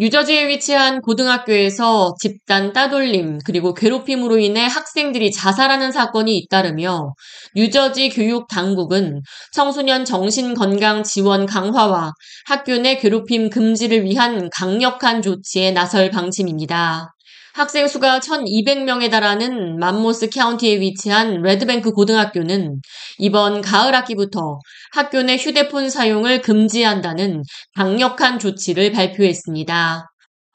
뉴저지에 위치한 고등학교에서 집단 따돌림 그리고 괴롭힘으로 인해 학생들이 자살하는 사건이 잇따르며 뉴저지 교육 당국은 청소년 정신건강 지원 강화와 학교 내 괴롭힘 금지를 위한 강력한 조치에 나설 방침입니다. 학생 수가 1,200명에 달하는 맘모스 카운티에 위치한 레드뱅크 고등학교는 이번 가을 학기부터 학교 내 휴대폰 사용을 금지한다는 강력한 조치를 발표했습니다.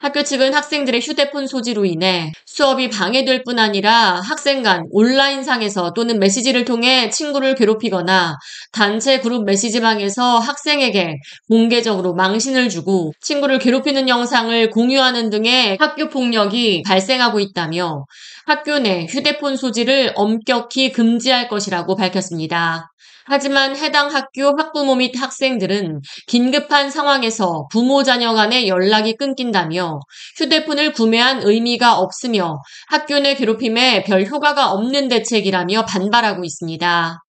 학교 측은 학생들의 휴대폰 소지로 인해 수업이 방해될 뿐 아니라 학생 간 온라인상에서 또는 메시지를 통해 친구를 괴롭히거나 단체 그룹 메시지방에서 학생에게 공개적으로 망신을 주고 친구를 괴롭히는 영상을 공유하는 등의 학교 폭력이 발생하고 있다며 학교 내 휴대폰 소지를 엄격히 금지할 것이라고 밝혔습니다. 하지만 해당 학교 학부모 및 학생들은 긴급한 상황에서 부모 자녀 간의 연락이 끊긴다며 휴대폰을 구매한 의미가 없으며 학교 내 괴롭힘에 별 효과가 없는 대책이라며 반발하고 있습니다.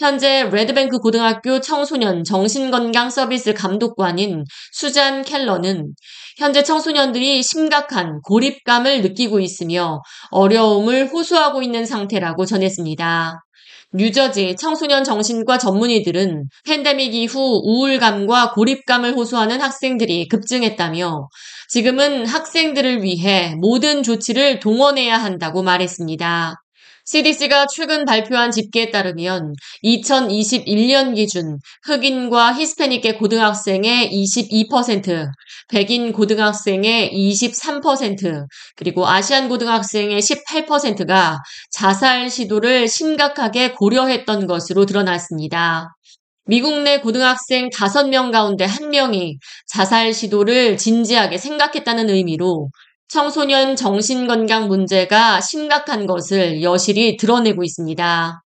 현재 레드뱅크 고등학교 청소년 정신건강 서비스 감독관인 수잔 켈러는 현재 청소년들이 심각한 고립감을 느끼고 있으며 어려움을 호소하고 있는 상태라고 전했습니다. 뉴저지 청소년 정신과 전문의들은 팬데믹 이후 우울감과 고립감을 호소하는 학생들이 급증했다며 지금은 학생들을 위해 모든 조치를 동원해야 한다고 말했습니다. CDC가 최근 발표한 집계에 따르면 2021년 기준 흑인과 히스패닉계 고등학생의 22%, 백인 고등학생의 23%, 그리고 아시안 고등학생의 18%가 자살 시도를 심각하게 고려했던 것으로 드러났습니다. 미국 내 고등학생 5명 가운데 1명이 자살 시도를 진지하게 생각했다는 의미로 청소년 정신건강 문제가 심각한 것을 여실히 드러내고 있습니다.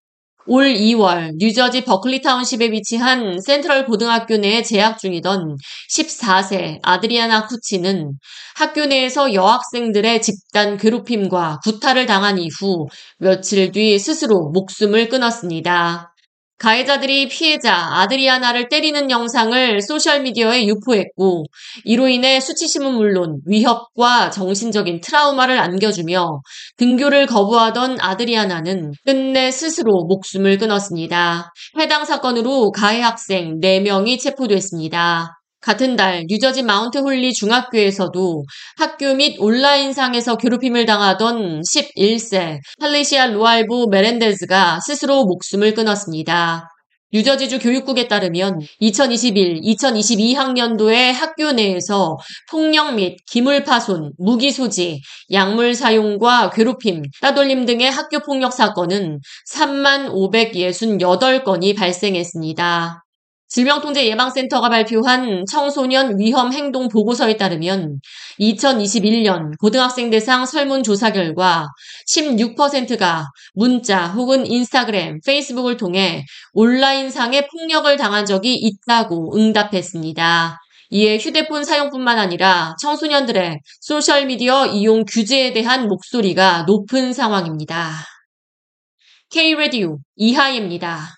올 2월 뉴저지 버클리 타운십에 위치한 센트럴 고등학교 내에 재학 중이던 14세 아드리아나 쿠치는 학교 내에서 여학생들의 집단 괴롭힘과 구타를 당한 이후 며칠 뒤 스스로 목숨을 끊었습니다. 가해자들이 피해자 아드리아나를 때리는 영상을 소셜미디어에 유포했고 이로 인해 수치심은 물론 위협과 정신적인 트라우마를 안겨주며 등교를 거부하던 아드리아나는 끝내 스스로 목숨을 끊었습니다. 해당 사건으로 가해 학생 4명이 체포됐습니다. 같은 달 뉴저지 마운트 홀리 중학교에서도 학교 및 온라인상에서 괴롭힘을 당하던 11세 팔리시아 로알보 메렌데즈가 스스로 목숨을 끊었습니다. 뉴저지주 교육국에 따르면 2021-2022학년도에 학교 내에서 폭력 및 기물 파손, 무기 소지, 약물 사용과 괴롭힘, 따돌림 등의 학교 폭력 사건은 3만 568건이 발생했습니다. 질병통제예방센터가 발표한 청소년 위험 행동 보고서에 따르면 2021년 고등학생 대상 설문조사 결과 16%가 문자 혹은 인스타그램, 페이스북을 통해 온라인상의 폭력을 당한 적이 있다고 응답했습니다. 이에 휴대폰 사용뿐만 아니라 청소년들의 소셜미디어 이용 규제에 대한 목소리가 높은 상황입니다. K-Radio 이하입니다.